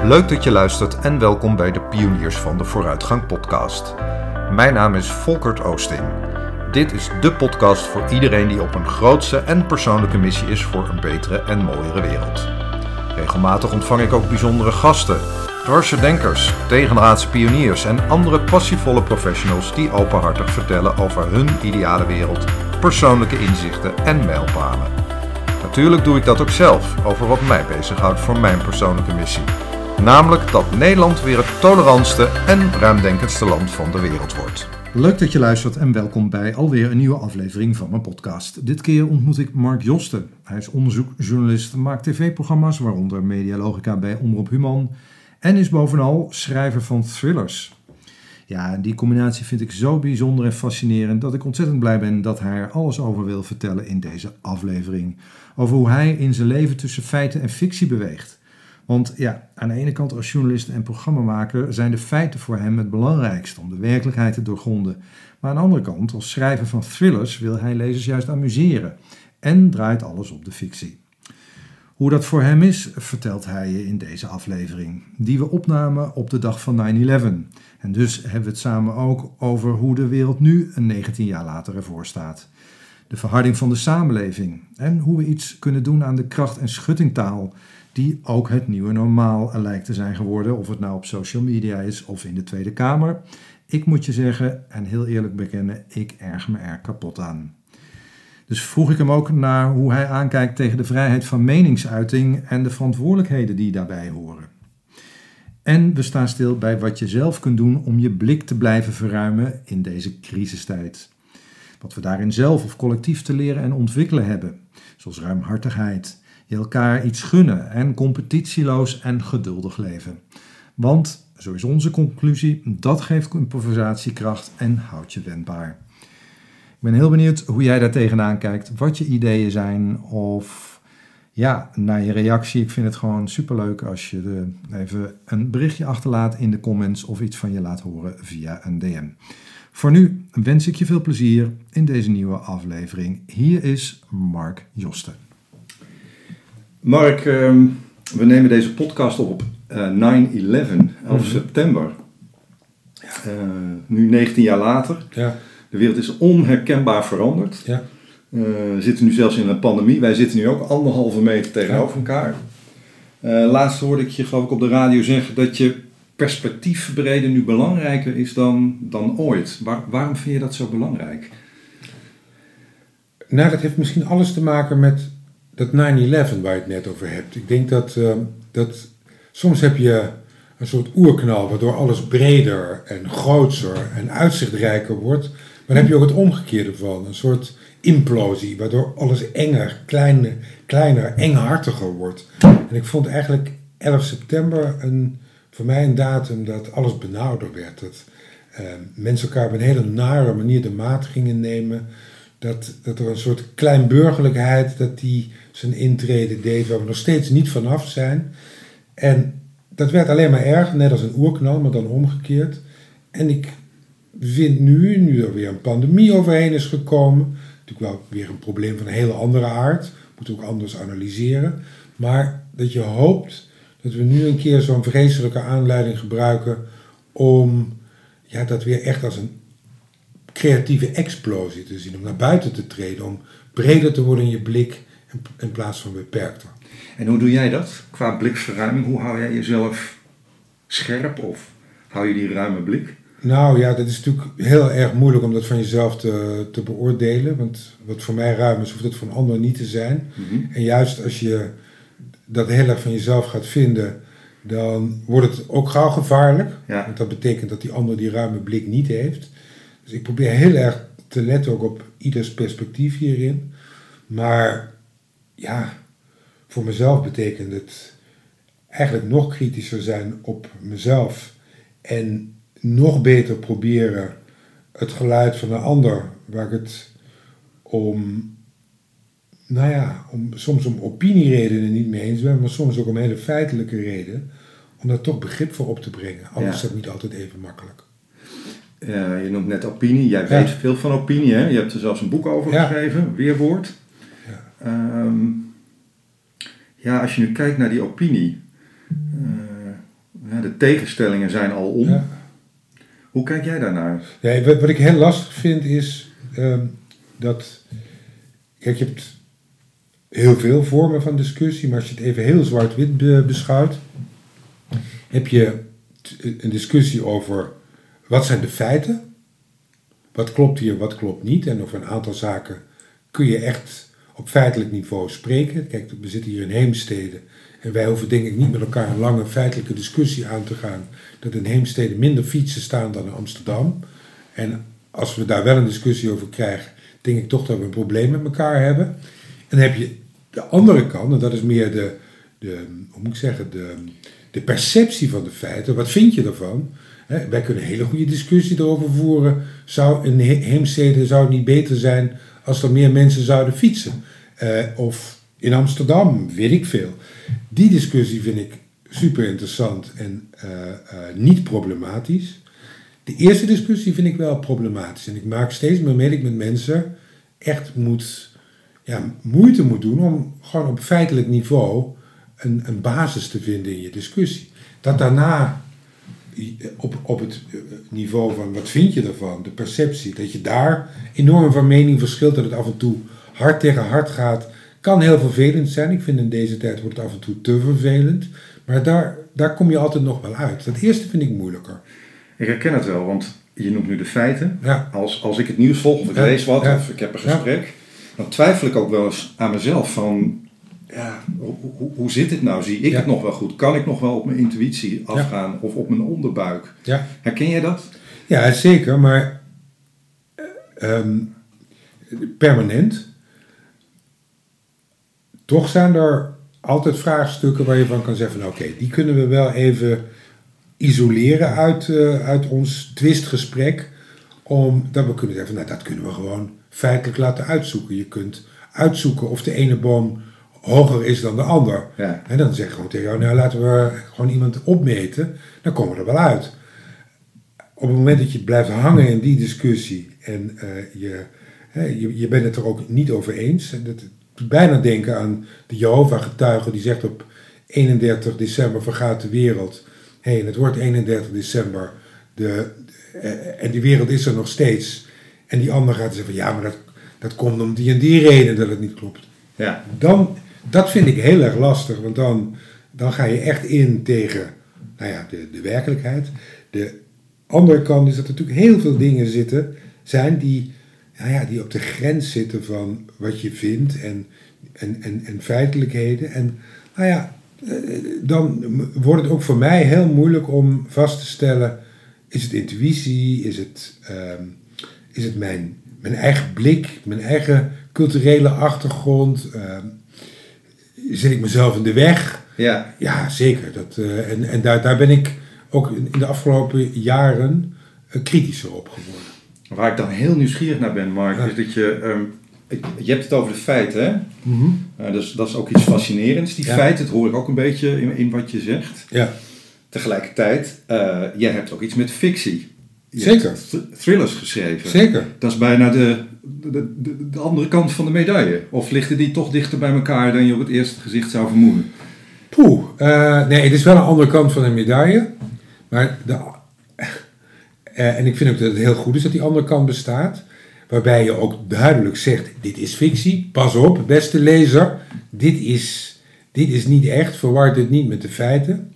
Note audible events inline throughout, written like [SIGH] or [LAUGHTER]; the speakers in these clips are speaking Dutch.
Leuk dat je luistert en welkom bij de Pioniers van de Vooruitgang podcast. Mijn naam is Volkert Oosting. Dit is de podcast voor iedereen die op een grootse en persoonlijke missie is voor een betere en mooiere wereld. Regelmatig ontvang ik ook bijzondere gasten, dwarse denkers, tegenraadse pioniers en andere passievolle professionals die openhartig vertellen over hun ideale wereld, persoonlijke inzichten en mijlpalen. Natuurlijk doe ik dat ook zelf, over wat mij bezighoudt voor mijn persoonlijke missie. Namelijk dat Nederland weer het tolerantste en ruimdenkendste land van de wereld wordt. Leuk dat je luistert en welkom bij alweer een nieuwe aflevering van mijn podcast. Dit keer ontmoet ik Mark Josten. Hij is onderzoekjournalist, maakt tv-programma's, waaronder Medialogica bij Omroep Human. En is bovenal schrijver van thrillers. Ja, die combinatie vind ik zo bijzonder en fascinerend dat ik ontzettend blij ben dat hij er alles over wil vertellen in deze aflevering. Over hoe hij in zijn leven tussen feiten en fictie beweegt. Want ja, aan de ene kant als journalist en programmamaker zijn de feiten voor hem het belangrijkste om de werkelijkheid te doorgronden. Maar aan de andere kant, als schrijver van thrillers wil hij lezers juist amuseren en draait alles op de fictie. Hoe dat voor hem is, vertelt hij in deze aflevering, die we opnamen op de dag van 9-11. En dus hebben we het samen ook over hoe de wereld nu, een 19 jaar later, ervoor staat. De verharding van de samenleving en hoe we iets kunnen doen aan de kracht- en schuttingtaal die ook het nieuwe normaal lijkt te zijn geworden, of het nou op social media is of in de Tweede Kamer. Ik moet je zeggen, en heel eerlijk bekennen, ik erg me er kapot aan. Dus vroeg ik hem ook naar hoe hij aankijkt tegen de vrijheid van meningsuiting en de verantwoordelijkheden die daarbij horen. En we staan stil bij wat je zelf kunt doen om je blik te blijven verruimen in deze crisistijd. Wat we daarin zelf of collectief te leren en ontwikkelen hebben, zoals ruimhartigheid, elkaar iets gunnen en competitieloos en geduldig leven. Want, zo is onze conclusie, dat geeft improvisatiekracht en houdt je wendbaar. Ik ben heel benieuwd hoe jij daar tegenaan kijkt, wat je ideeën zijn of ja, naar je reactie. Ik vind het gewoon superleuk als je de, even een berichtje achterlaat in de comments of iets van je laat horen via een DM. Voor nu wens ik je veel plezier in deze nieuwe aflevering. Hier is Mark Josten. Mark, ehm, we nemen deze podcast op op 9-11, 11 september. Uh, nu 19 jaar later. Ja. De wereld is onherkenbaar veranderd. Ja. Uh, we zitten nu zelfs in een pandemie. Wij zitten nu ook anderhalve meter tegenover elkaar. Laatst hoorde ik je geloof ik op de radio zeggen dat je perspectief breden nu belangrijker is dan, dan ooit. Waar, waarom vind je dat zo belangrijk? Nou, dat heeft misschien alles te maken met dat 9-11 waar je het net over hebt. Ik denk dat, uh, dat soms heb je een soort oerknal waardoor alles breder en groter en uitzichtrijker wordt. Maar dan heb je ook het omgekeerde van. Een soort implosie waardoor alles enger, kleiner, kleiner enghartiger wordt. En ik vond eigenlijk 11 september een, voor mij een datum dat alles benauwder werd. Dat uh, mensen elkaar op een hele nare manier de maat gingen nemen. Dat, dat er een soort kleinburgerlijkheid, dat die zijn intrede deed, waar we nog steeds niet vanaf zijn. En dat werd alleen maar erger, net als een oerknal, maar dan omgekeerd. En ik vind nu, nu er weer een pandemie overheen is gekomen, natuurlijk wel weer een probleem van een hele andere aard, moet ook anders analyseren, maar dat je hoopt dat we nu een keer zo'n vreselijke aanleiding gebruiken om ja, dat weer echt als een creatieve explosie te zien, om naar buiten te treden, om breder te worden in je blik in plaats van beperkter. En hoe doe jij dat qua blikverruiming? Hoe hou jij jezelf scherp of hou je die ruime blik? Nou ja, dat is natuurlijk heel erg moeilijk om dat van jezelf te, te beoordelen. Want wat voor mij ruim is, hoeft het voor een ander niet te zijn. Mhm. En juist als je dat heel erg van jezelf gaat vinden, dan wordt het ook gauw gevaarlijk. Ja. Want dat betekent dat die ander die ruime blik niet heeft. Dus ik probeer heel erg te letten ook op ieders perspectief hierin. Maar ja, voor mezelf betekent het eigenlijk nog kritischer zijn op mezelf en nog beter proberen het geluid van een ander, waar ik het om, nou ja, om, soms om opinieredenen niet mee eens ben, maar soms ook om hele feitelijke redenen, om daar toch begrip voor op te brengen. Al is dat niet altijd even makkelijk. Ja, je noemt net opinie. Jij Ja. weet veel van opinie. Hè? Je hebt er zelfs een boek over Ja. geschreven, Weerwoord. Ja. Ehm, ja, als je nu kijkt naar die opinie. eh, tegenstellingen zijn al om. Ja. Hoe kijk jij daarnaar? Ja, wat, wat ik heel lastig vind is ehm, dat. Kijk, je hebt heel veel vormen van discussie, maar als je het even heel zwart-wit be- beschouwt, heb je t- een discussie over wat zijn de feiten, wat klopt hier, wat klopt niet, en over een aantal zaken kun je echt op feitelijk niveau spreken. Kijk, we zitten hier in Heemstede en wij hoeven denk ik niet met elkaar een lange feitelijke discussie aan te gaan dat in Heemstede minder fietsen staan dan in Amsterdam. En als we daar wel een discussie over krijgen, denk ik toch dat we een probleem met elkaar hebben. En dan heb je de andere kant, en dat is meer de, de hoe moet ik zeggen, de, de perceptie van de feiten. Wat vind je ervan? Wij kunnen een hele goede discussie erover voeren. Zou He- Heemstede zou het niet beter zijn als er meer mensen zouden fietsen? Eh, of in Amsterdam, weet ik veel. Die discussie vind ik super interessant en eh, eh, niet problematisch. De eerste discussie vind ik wel problematisch. En ik maak steeds meer mee dat ik met mensen echt moet, ja, moeite moet doen om gewoon op feitelijk niveau een, een basis te vinden in je discussie. Dat daarna op, op het niveau van wat vind je ervan, de perceptie, dat je daar enorm van mening verschilt, dat het af en toe hard tegen hard gaat, kan heel vervelend zijn. Ik vind in deze tijd wordt het af en toe te vervelend. Maar daar, daar kom je altijd nog wel uit. Dat eerste vind ik moeilijker. Ik herken het wel, want je noemt nu de feiten. Ja, Als, als ik het nieuws volg of ik Ja, lees wat ja. of ik heb een gesprek, dan twijfel ik ook wel eens aan mezelf van, ja, hoe, hoe, hoe zit het nou? Zie ik het nog wel goed? Kan ik nog wel op mijn intuïtie afgaan of op mijn onderbuik? ja. Herken jij dat? ja zeker. Maar eh, ehm, permanent. Toch zijn er altijd vraagstukken waar je van kan zeggen van oké, die kunnen we wel even isoleren uit, eh, uit ons twistgesprek. Omdat we kunnen zeggen van nou dat kunnen we gewoon feitelijk laten uitzoeken. Je kunt uitzoeken of de ene boom hoger is dan de ander. Ja. En dan zeg je gewoon tegen jou, nou laten we gewoon iemand opmeten, dan komen we er wel uit. Op het moment dat je blijft hangen in die discussie en eh, je, hè, je, je bent het er ook niet over eens. En dat bijna denken aan de Jehovah-getuige die zegt op 31 december vergaat de wereld. Hé, en het wordt 31 december de, eh, en die wereld is er nog steeds. En die ander gaat zeggen van ja, maar dat, dat komt om die en die reden dat het niet klopt Ja. dan, dat vind ik heel erg lastig, want dan, dan ga je echt in tegen nou ja, de, de werkelijkheid. De andere kant is dat er natuurlijk heel veel dingen zitten, zijn die, nou ja, die op de grens zitten van wat je vindt en, en, en, en feitelijkheden. En nou ja, eh, dan wordt het ook voor mij heel moeilijk om vast te stellen, is het intuïtie, is het, ehm, is het mijn, mijn eigen blik, mijn eigen culturele achtergrond, ehm, zit ik mezelf in de weg? Ja. Ja, zeker. Dat, eh, en en daar, daar ben ik ook in in de afgelopen jaren eh, kritischer op geworden. Waar ik dan heel nieuwsgierig naar ben, Mark, Ja. is dat je... ik- je hebt het over de feiten, hè? Uh, dus dat is ook iets fascinerends. Die Ja. feiten, dat hoor ik ook een beetje in, in wat je zegt. Ja, Tegelijkertijd, eh, jij hebt ook iets met fictie. Je Zeker. th- thrillers geschreven. zeker. Dat is bijna de, de, de, de andere kant van de medaille. Of liggen die toch dichter bij elkaar dan je op het eerste gezicht zou vermoeden? Poeh, eh, nee, het is wel een andere kant van de medaille. Maar de, eh, en ik vind ook dat het heel goed is dat die andere kant bestaat. Waarbij je ook duidelijk zegt, dit is fictie. Pas op, beste lezer. Dit is, dit is niet echt. Verward het niet met de feiten.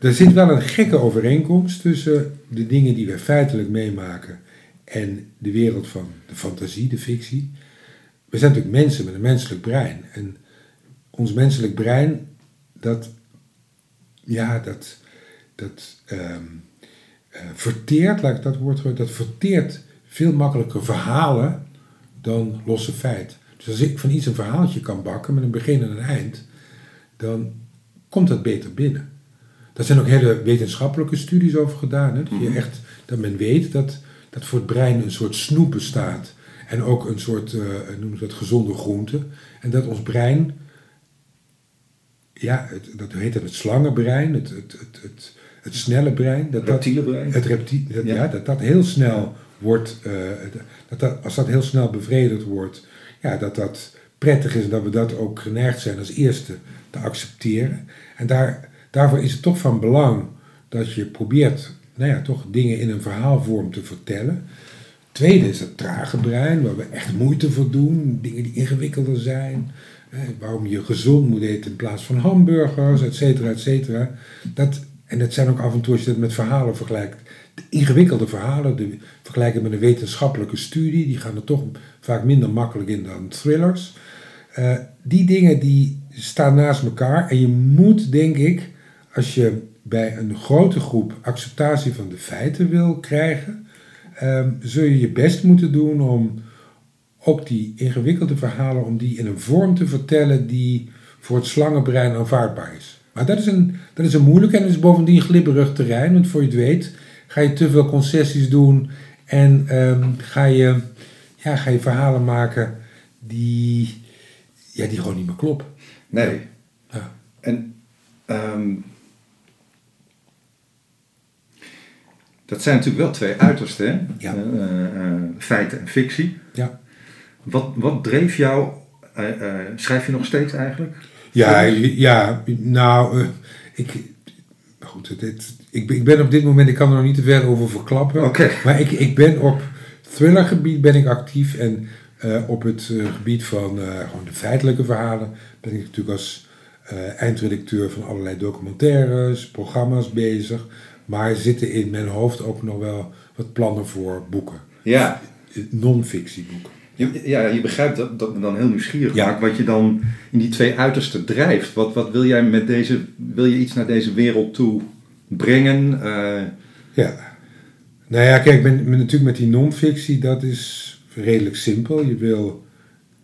Er zit wel een gekke overeenkomst tussen de dingen die we feitelijk meemaken en de wereld van de fantasie, de fictie. We zijn natuurlijk mensen met een menselijk brein. En ons menselijk brein, dat, ja, dat, dat ehm, eh, verteert, laat ik dat woord gebruiken, dat verteert veel makkelijker verhalen dan losse feit. Dus als ik van iets een verhaaltje kan bakken met een begin en een eind, dan komt dat beter binnen. Daar zijn ook hele wetenschappelijke studies over gedaan. Hè? Dat, je echt, dat men weet dat, dat voor het brein een soort snoep bestaat. En ook een soort, eh noem ik dat, gezonde groente. En dat ons brein, ja, het, dat heet dan het slangenbrein, het, het, het, het, het snelle brein. Dat, dat, Reptiele brein? het reptiel, dat, Ja. ja. dat dat heel snel wordt, eh, dat dat, als dat heel snel bevredigd wordt, ja, dat dat prettig is en dat we dat ook geneigd zijn als eerste te accepteren. En daar, daarvoor is het toch van belang dat je probeert nou ja, toch dingen in een verhaalvorm te vertellen. Tweede is het trage brein, waar we echt moeite voor doen. Dingen die ingewikkelder zijn. Eh, waarom je gezond moet eten in plaats van hamburgers, et cetera, et cetera. Dat, en dat zijn ook af en toe, als je dat met verhalen vergelijkt, de ingewikkelde verhalen, de, vergelijken met een wetenschappelijke studie, die gaan er toch vaak minder makkelijk in dan thrillers. Uh, die dingen die staan naast elkaar en je moet, denk ik, als je bij een grote groep acceptatie van de feiten wil krijgen, um, zul je je best moeten doen om ook die ingewikkelde verhalen, om die in een vorm te vertellen die voor het slangenbrein aanvaardbaar is. Maar dat is een, dat is een moeilijk en is bovendien glibberig terrein, want voor je het weet ga je te veel concessies doen en um, ga, je, ja, ga je verhalen maken die, ja, die gewoon niet meer kloppen. Nee. Ja. En um, dat zijn natuurlijk wel twee uitersten? Ja. Uh, uh, feiten en fictie. Ja. Wat, wat dreef jou, uh, schrijf je nog steeds eigenlijk? Ja, ja nou, ik, goed, dit, ik, ik ben op dit moment, ik kan er nog niet te ver over verklappen. Okay. Maar ik, ik ben op thrillergebied ben ik actief en op het gebied van gewoon de feitelijke verhalen ben ik natuurlijk als eindredacteur van allerlei documentaires, programma's bezig. Maar zitten in mijn hoofd ook nog wel wat plannen voor boeken. Ja. Non-fictieboeken. Ja, je begrijpt dat, dat me dan heel nieuwsgierig ja. maakt wat je dan in die twee uitersten drijft. Wat, wat wil jij met deze, wil je iets naar deze wereld toe brengen? Uh... Ja, nou ja, kijk, met, met, natuurlijk met die non-fictie, dat is redelijk simpel. Je wil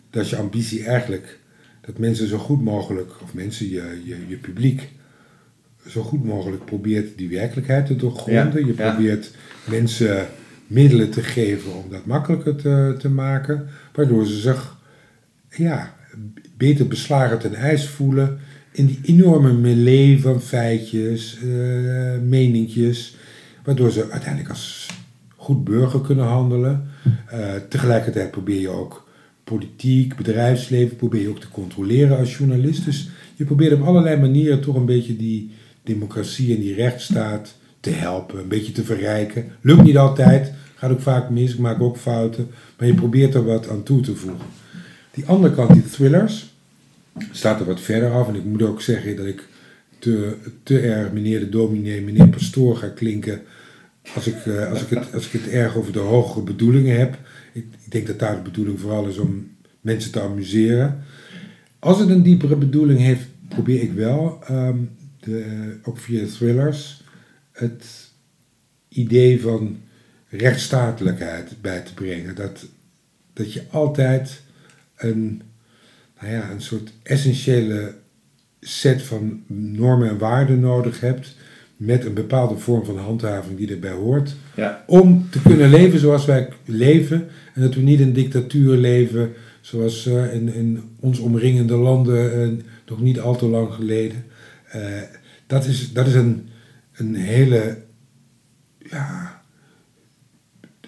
dat je ambitie eigenlijk, dat mensen zo goed mogelijk, of mensen, je, je, je publiek, zo goed mogelijk probeert die werkelijkheid te doorgronden. Ja, je probeert mensen middelen te geven om dat makkelijker te, te maken, waardoor ze zich ja, beter beslagen ten ijs voelen in die enorme melee van feitjes, uh, meningjes, waardoor ze uiteindelijk als goed burger kunnen handelen. Uh, tegelijkertijd probeer je ook politiek, bedrijfsleven, probeer je ook te controleren als journalist. Dus je probeert op allerlei manieren toch een beetje die democratie en die rechtsstaat te helpen, een beetje te verrijken. Lukt niet altijd, gaat ook vaak mis, ik maak ook fouten, maar je probeert er wat aan toe te voegen. Die andere kant, die thrillers, staat er wat verder af. En ik moet ook zeggen dat ik te, te erg meneer de dominee, meneer pastoor ga klinken als ik, uh, als, ik het, als ik het erg over de hogere bedoelingen heb. Ik, ik denk dat daar de bedoeling vooral is om mensen te amuseren. Als het een diepere bedoeling heeft, probeer ik wel um, de, ook via thrillers, het idee van rechtsstatelijkheid bij te brengen. Dat, dat je altijd een, nou ja, een soort essentiële set van normen en waarden nodig hebt. Met een bepaalde vorm van handhaving die erbij hoort. Ja. Om te kunnen leven zoals wij leven. En dat we niet in dictatuur leven zoals uh, in, in ons omringende landen uh, nog niet al te lang geleden. Uh, dat is, dat is een, een hele. Ja.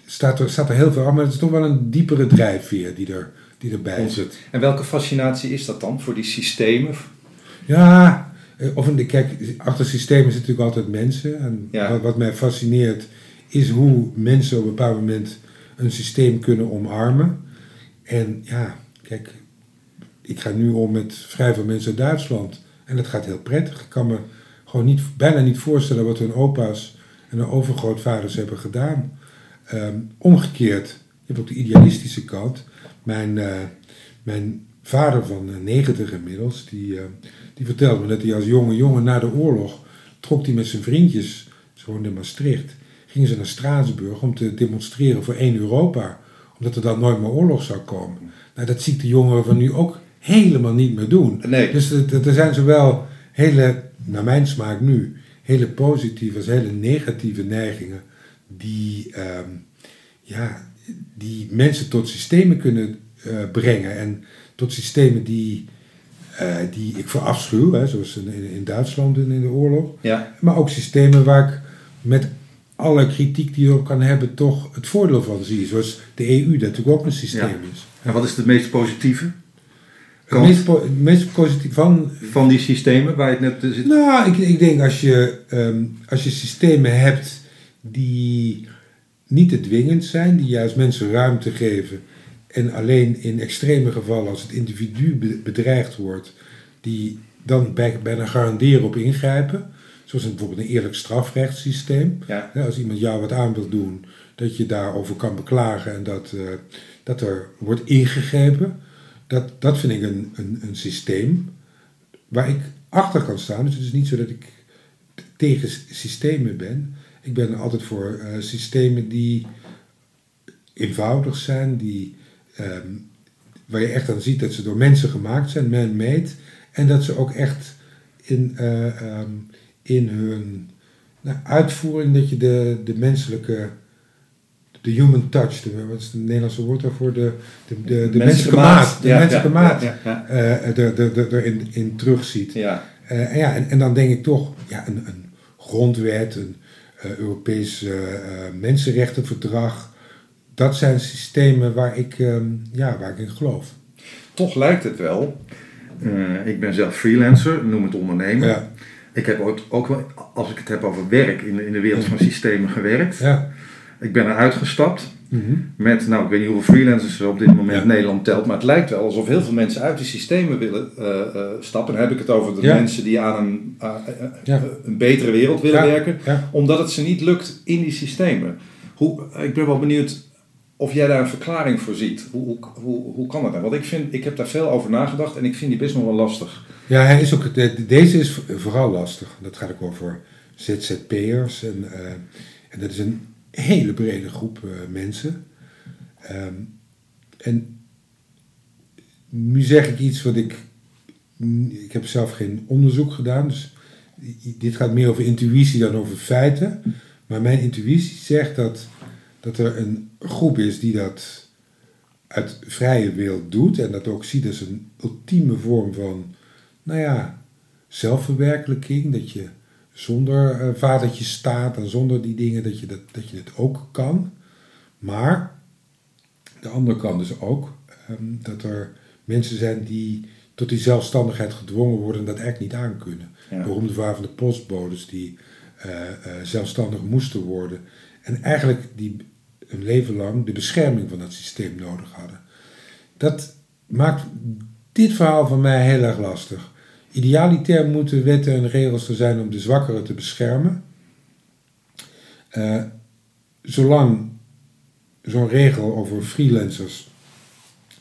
Staat er, staat er heel veel af, maar het is toch wel een diepere drijfveer die, er, die erbij zit. En welke fascinatie is dat dan voor die systemen? Ja, of in kijk, achter systemen zitten natuurlijk altijd mensen. En ja. wat, wat mij fascineert is hoe mensen op een bepaald moment een systeem kunnen omarmen. En ja, kijk, ik ga nu om met vrij veel mensen uit Duitsland. En dat gaat heel prettig. Ik kan me gewoon niet, bijna niet voorstellen wat hun opa's en hun overgrootvaders hebben gedaan. Um, omgekeerd, je hebt ook de idealistische kant. Mijn, uh, mijn vader van uh, 90 inmiddels, die, uh, die vertelde me dat hij als jonge jongen na de oorlog trok hij met zijn vriendjes, ze woonden in Maastricht, gingen ze naar Straatsburg om te demonstreren voor één Europa, omdat er dan nooit meer oorlog zou komen. Nou, dat ziet de jongeren van nu ook helemaal niet meer doen. Nee. Dus er zijn zowel hele, naar mijn smaak nu, hele positieve als hele negatieve neigingen die, um, ja, die mensen tot systemen kunnen uh, brengen. En tot systemen die, uh, die ik verafschuw, hè, zoals in, in Duitsland in, in de oorlog. Ja. Maar ook systemen waar ik met alle kritiek die je op kan hebben, toch het voordeel van zie. Zoals de EU, dat natuurlijk ook een systeem ja. is. En wat is het meest positieve? Het meest, po- het meest positief van van die systemen waar je het net zit? Nou, ik, ik denk als je, ehm, als je systemen hebt die niet te dwingend zijn, die juist mensen ruimte geven en alleen in extreme gevallen als het individu be- bedreigd wordt, die dan bij, bijna garanderen op ingrijpen. Zoals bijvoorbeeld een eerlijk strafrechtssysteem. Ja. Ja, als iemand jou wat aan wil doen, dat je daarover kan beklagen en dat, eh, dat er wordt ingegrepen. Dat, dat vind ik een, een, een systeem waar ik achter kan staan. Dus het is niet zo dat ik tegen systemen ben. Ik ben altijd voor eh, systemen die eenvoudig zijn, die, ehm, waar je echt aan ziet dat ze door mensen gemaakt zijn, man-made. En dat ze ook echt in, eh, ehm, in hun nou, uitvoering, dat je de, de menselijke, de human touch, de, wat is het Nederlandse woord daarvoor? De, de, de, de menselijke maat, de menselijke maat erin in terugziet. ja. Eh, en, ja, en, en dan denk ik toch, ja, een, een grondwet, een eh, Europees eh, mensenrechtenverdrag, dat zijn systemen waar ik, ehm, ja, waar ik in geloof. Toch lijkt het wel. ik ben zelf freelancer, noem het ondernemer. Ja, Ik heb ook, ook wel, als ik het heb over werk, in de, in de wereld van systemen gewerkt. ja. Ik ben eruit gestapt Mhm. met, nou ik weet niet hoeveel freelancers er op dit moment Ja. Nederland telt, maar het lijkt wel alsof heel veel mensen uit die systemen willen eh, eh, stappen. Dan heb ik het over de Ja. mensen die aan een, eh, Ja. een betere wereld willen werken, omdat het ze niet lukt in die systemen. Hoe, ik ben wel benieuwd of jij daar een verklaring voor ziet. Hoe, hoe, hoe, hoe kan dat nou? Want ik, vind, ik heb daar veel over nagedacht en ik vind die best nog wel lastig. Ja, hij is ook, de- deze is vooral lastig. Dat gaat ook over ZZP'ers. En, en dat is een hele brede groep eh, mensen. Ehm, en nu zeg ik iets wat ik... Ik heb zelf geen onderzoek gedaan, dus dit gaat meer over intuïtie dan over feiten. Maar mijn intuïtie zegt dat, dat er een groep is die dat uit vrije wil doet en dat ook ziet als een ultieme vorm van, nou ja, zelfverwerkelijking. Dat je zonder uh, vadertje staat en zonder die dingen, dat je, dat, dat je het ook kan. Maar de andere kant is ook um, dat er mensen zijn die tot die zelfstandigheid gedwongen worden en dat eigenlijk niet aankunnen. Ja. Beroemde verhaal van de postbodes die uh, uh, zelfstandig moesten worden. En eigenlijk die een leven lang de bescherming van dat systeem nodig hadden. Dat maakt dit verhaal van mij heel erg lastig. Idealiter moeten wetten en regels er zijn om de zwakkeren te beschermen. Uh, zolang zo'n regel over freelancers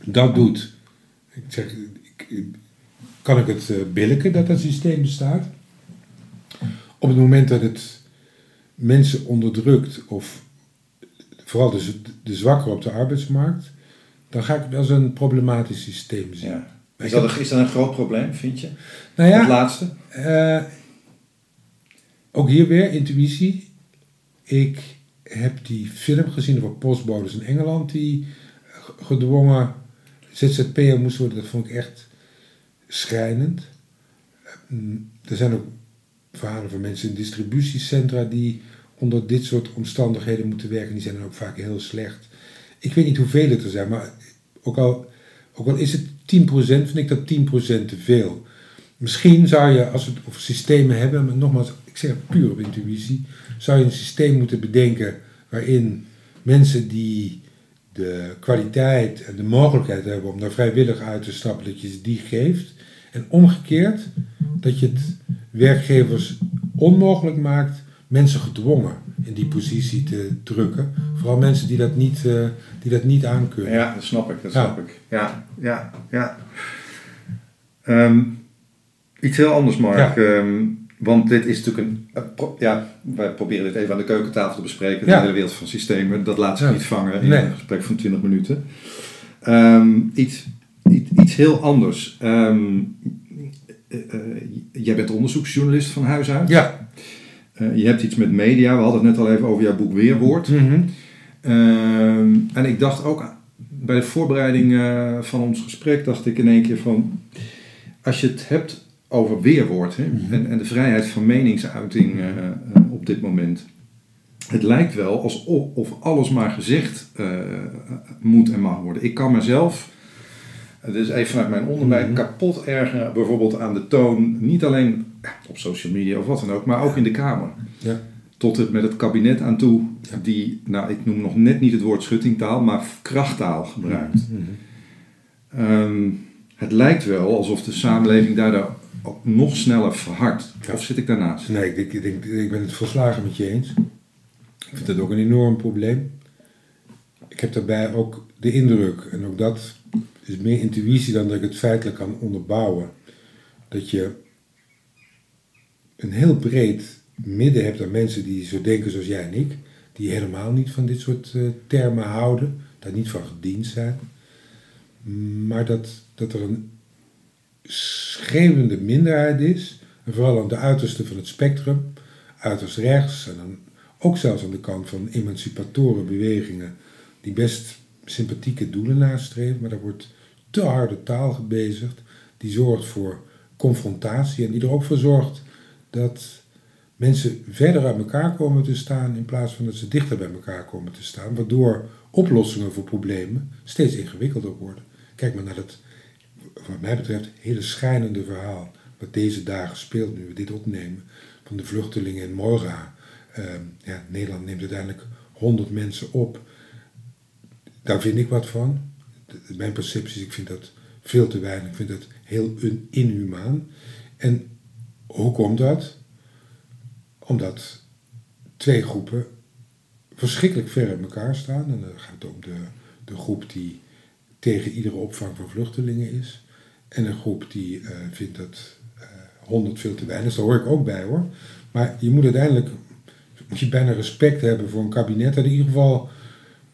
dat doet, ik zeg, ik, kan ik het uh, billiken dat dat systeem bestaat. Op het moment dat het mensen onderdrukt of vooral de, de zwakker op de arbeidsmarkt, dan ga ik het als een problematisch systeem zien. Ja. Is, dat een, is dat een groot probleem, vind je? Nou ja, het laatste? Uh, ook hier weer intuïtie. Ik heb die film gezien over postbodes in Engeland die gedwongen ZZP'er moesten worden. Dat vond ik echt schrijnend. Er zijn ook verhalen van mensen in distributiecentra die onder dit soort omstandigheden moeten werken. Die zijn dan ook vaak heel slecht. Ik weet niet hoeveel het er zijn, maar ook al, ook al is het 10%, vind ik dat 10% te veel. Misschien zou je, als we het over systemen hebben, maar nogmaals, ik zeg puur op intuïtie, zou je een systeem moeten bedenken waarin mensen die de kwaliteit en de mogelijkheid hebben om daar vrijwillig uit te stappen, dat je ze die geeft. En omgekeerd, dat je het werkgevers onmogelijk maakt mensen gedwongen in die positie te drukken. Vooral mensen die dat niet, uh, die dat niet aankunnen. Ja, dat snap ik, dat ja. snap ik. Ja, ja, ja. Um, iets heel anders, Mark. Ja. Um, want dit is natuurlijk een... Uh, pro, ja, wij proberen dit even aan de keukentafel te bespreken. De ja. hele wereld van systemen. Dat laat zich niet vangen in nee. een gesprek van 20 minuten. Um, iets, iets, iets heel anders. Uh, jij bent onderzoeksjournalist van huis uit. Ja. Uh, je hebt iets met media. We hadden het net al even over jouw boek Weerwoord. Mm -hmm. uh, en ik dacht ook bij de voorbereiding uh, van ons gesprek, dacht ik in één keer van, als je het hebt over weerwoord hè, Mhm. en, en, de vrijheid van meningsuiting uh, op dit moment. Het lijkt wel alsof of alles maar gezegd uh, moet en mag worden. Ik kan mezelf Het is even vanuit mijn onderbij Mhm. kapot ergeren, bijvoorbeeld aan de toon, niet alleen op social media of wat dan ook, maar ook in de Kamer. Ja. Tot het met het kabinet aan toe, die, nou ik noem nog net niet het woord schuttingtaal, maar krachttaal gebruikt. Mhm. Ehm, het lijkt wel alsof de samenleving daardoor ook nog sneller verhardt. Ja. Of zit ik daarnaast? Nee, ik, denk- ik, ik ben het volslagen met je eens. Ik vind dat ook een enorm probleem. Ik heb daarbij ook de indruk, en ook dat is meer intuïtie dan dat ik het feitelijk kan onderbouwen, dat je een heel breed midden hebt aan mensen die zo denken zoals jij en ik, die helemaal niet van dit soort eh, termen houden, daar niet van gediend zijn. Maar dat, dat er een schreeuwende minderheid is, en vooral aan de uiterste van het spectrum, uiterst rechts en dan ook zelfs aan de kant van emancipatoren bewegingen die best sympathieke doelen nastreven, maar daar wordt te harde taal gebezigd, die zorgt voor confrontatie en die er ook voor zorgt dat mensen verder uit elkaar komen te staan in plaats van dat ze dichter bij elkaar komen te staan, waardoor oplossingen voor problemen steeds ingewikkelder worden. Kijk maar naar dat, wat mij betreft, hele schijnende verhaal wat deze dagen speelt nu we dit opnemen, van de vluchtelingen in Moira. Ehm, ja, Nederland neemt uiteindelijk 100 mensen op. Daar vind ik wat van. Mijn perceptie is, ik vind dat veel te weinig. Ik vind dat heel inhumaan. En hoe komt dat? Omdat twee groepen verschrikkelijk ver uit elkaar staan. En dan gaat het om de, de groep die tegen iedere opvang van vluchtelingen is. En een groep die eh, vindt dat eh 100 veel te weinig. Daar hoor ik ook bij hoor. Maar je moet uiteindelijk moet je bijna respect hebben voor een kabinet dat in ieder geval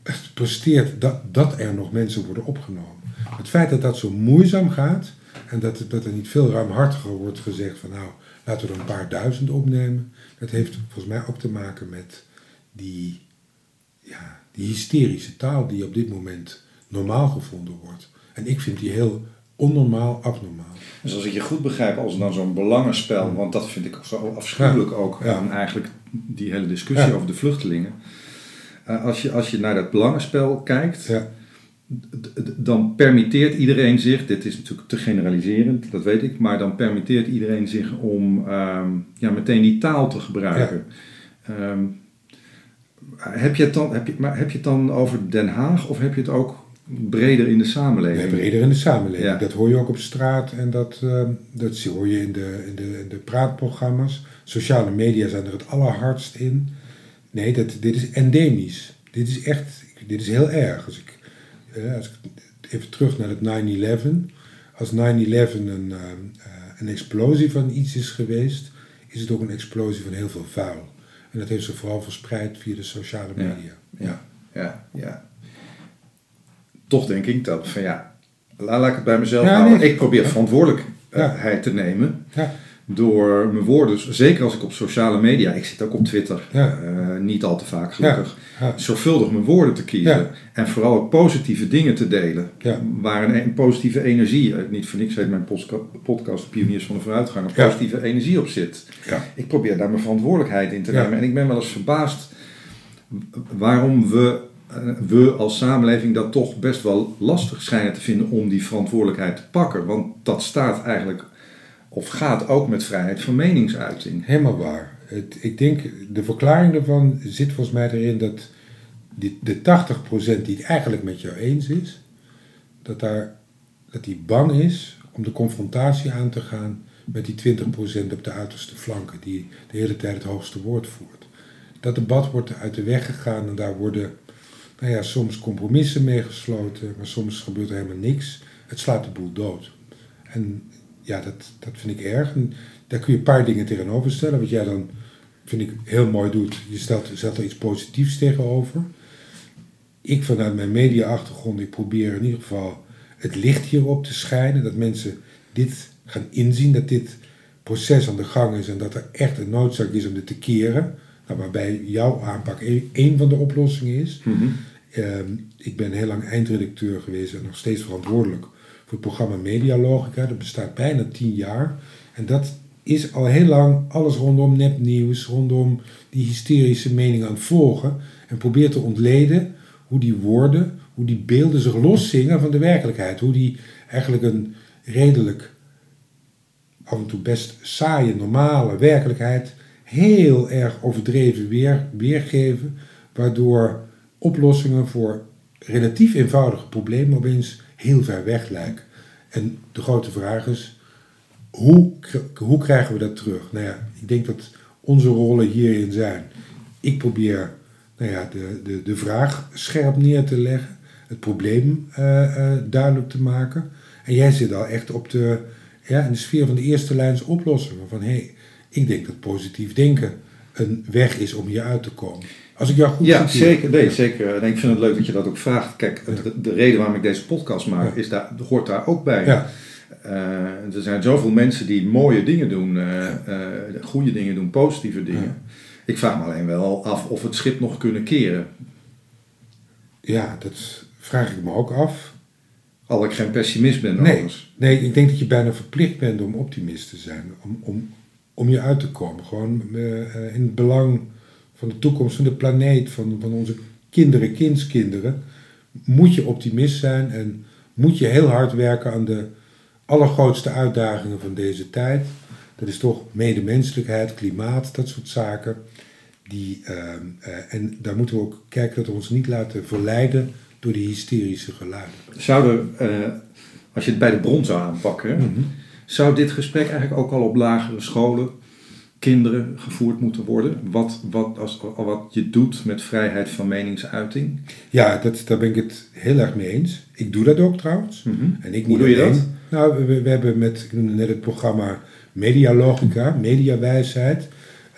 het presteert dat, dat er nog mensen worden opgenomen. Het feit dat dat zo moeizaam gaat en dat, dat er niet veel ruimhartiger wordt gezegd van nou laten we er een paar duizend opnemen, dat heeft volgens mij ook te maken met die, ja, die hysterische taal die op dit moment normaal gevonden wordt. En ik vind die heel onnormaal, abnormaal. Dus als ik je goed begrijp, als dan zo'n belangenspel, want dat vind ik zo afschuwelijk ook Ja. eigenlijk die hele discussie Ja. over de vluchtelingen. Eh, als, je, als je naar dat belangenspel kijkt, Ja, dan permitteert iedereen zich, dit is natuurlijk te generaliserend, dat weet ik, maar dan permitteert iedereen zich om ehm, ja, meteen die taal te gebruiken. Ehm, heb, je het dan, heb, je, maar heb je het dan over Den Haag of heb je het ook breder in de samenleving? breder in de samenleving. Ja. Dat hoor je ook op straat en dat, ehm, dat hoor je in de, in, de, in de praatprogramma's. Sociale media zijn er het allerhardst in. Nee, dat, dit is endemisch. Dit is echt, dit is heel erg. Als ik, eh, als ik even terug naar het 9-11. Als 9-11 een, ehm, eh, een explosie van iets is geweest, is het ook een explosie van heel veel vuil. En dat heeft zich vooral verspreid via de sociale media. Ja, ja, ja. Toch denk ik dat van ja, la- laat ik het bij mezelf Ja, houden. nee. Ik probeer verantwoordelijkheid te nemen Ja, door mijn woorden, zeker als ik op sociale media, ik zit ook op Twitter, Ja. eh, niet al te vaak gelukkig, ja. zorgvuldig mijn woorden te kiezen en vooral ook positieve dingen te delen, waar een, een positieve energie, eh, niet voor niks heet mijn podcast Pioniers van de Vooruitgang, een positieve energie op zit. Ik probeer daar mijn verantwoordelijkheid in te nemen en ik ben wel eens verbaasd waarom we, eh, we als samenleving dat toch best wel lastig schijnen te vinden om die verantwoordelijkheid te pakken. Want dat staat eigenlijk, of gaat ook met vrijheid van meningsuiting. Helemaal waar. Het, ik denk, de verklaring daarvan zit volgens mij erin dat die, de 80% die het eigenlijk met jou eens is, dat, daar, dat die bang is om de confrontatie aan te gaan met die 20% op de uiterste flanken, die de hele tijd het hoogste woord voert. Dat debat wordt uit de weg gegaan en daar worden nou ja, soms compromissen mee gesloten, maar soms gebeurt er helemaal niks. Het slaat de boel dood. En ja, dat, dat vind ik erg. En daar kun je een paar dingen tegenover stellen. Wat jij dan, vind ik, heel mooi doet. Je stelt, zet er iets positiefs tegenover. Ik vanuit mijn media-achtergrond, ik probeer in ieder geval het licht hierop te schijnen. Dat mensen dit gaan inzien, dat dit proces aan de gang is en dat er echt een noodzaak is om dit te keren. Nou, waarbij jouw aanpak een- één van de oplossingen is. Ehm, ik ben heel lang eindredacteur geweest en nog steeds verantwoordelijk voor het programma Medialogica. Dat bestaat bijna tien jaar. En dat is al heel lang alles rondom nepnieuws, rondom die hysterische mening aan het volgen. En probeert te ontleden hoe die woorden, hoe die beelden zich loszingen van de werkelijkheid. Hoe die eigenlijk een redelijk, af en toe best saaie, normale werkelijkheid heel erg overdreven weer, weergeven, waardoor oplossingen voor relatief eenvoudige problemen opeens heel ver weg lijken. En de grote vraag is, hoe, hoe krijgen we dat terug? Nou ja, ik denk dat onze rollen hierin zijn. Ik probeer nou ja, de, de, de vraag scherp neer te leggen, het probleem uh, duidelijk te maken. En jij zit al echt op de, ja, in de sfeer van de eerste lijns oplossingen. Van hé, hey, ik denk dat positief denken een weg is om hier uit te komen. Als ik jou goed Ja, zeker. Nee, zeker. En ik vind het leuk dat je dat ook vraagt. Kijk, de, de reden waarom ik deze podcast maak, is daar, hoort daar ook bij. Ja. Uh, er zijn zoveel mensen die mooie dingen doen, uh, uh, goede dingen doen, positieve dingen. Ja. Ik vraag me alleen wel af of het schip nog kunnen keren. Ja, dat vraag ik me ook af. Al ik geen pessimist ben. Nee, overigens. nee, ik denk dat je bijna verplicht bent om optimist te zijn. Om, om, om je uit te komen. Gewoon in het belang van de toekomst van de planeet, van, van onze kinderen, kindskinderen. Moet je optimist zijn en moet je heel hard werken aan de allergrootste uitdagingen van deze tijd. Dat is toch medemenselijkheid, klimaat, dat soort zaken. Die, uh, uh, en daar moeten we ook kijken dat we ons niet laten verleiden door die hysterische geluiden. Zouden, uh, als je het bij de bron zou aanpakken, mm -hmm. zou dit gesprek eigenlijk ook al op lagere scholen kinderen gevoerd moeten worden? Wat, wat, als, wat je doet met vrijheid van meningsuiting? Ja, dat, daar ben ik het heel erg mee eens. Ik doe dat ook trouwens. Mm -hmm. en ik Hoe doe je dat? Nou, we, we, hebben met, ik noemde net het programma Medialogica, Mediawijsheid.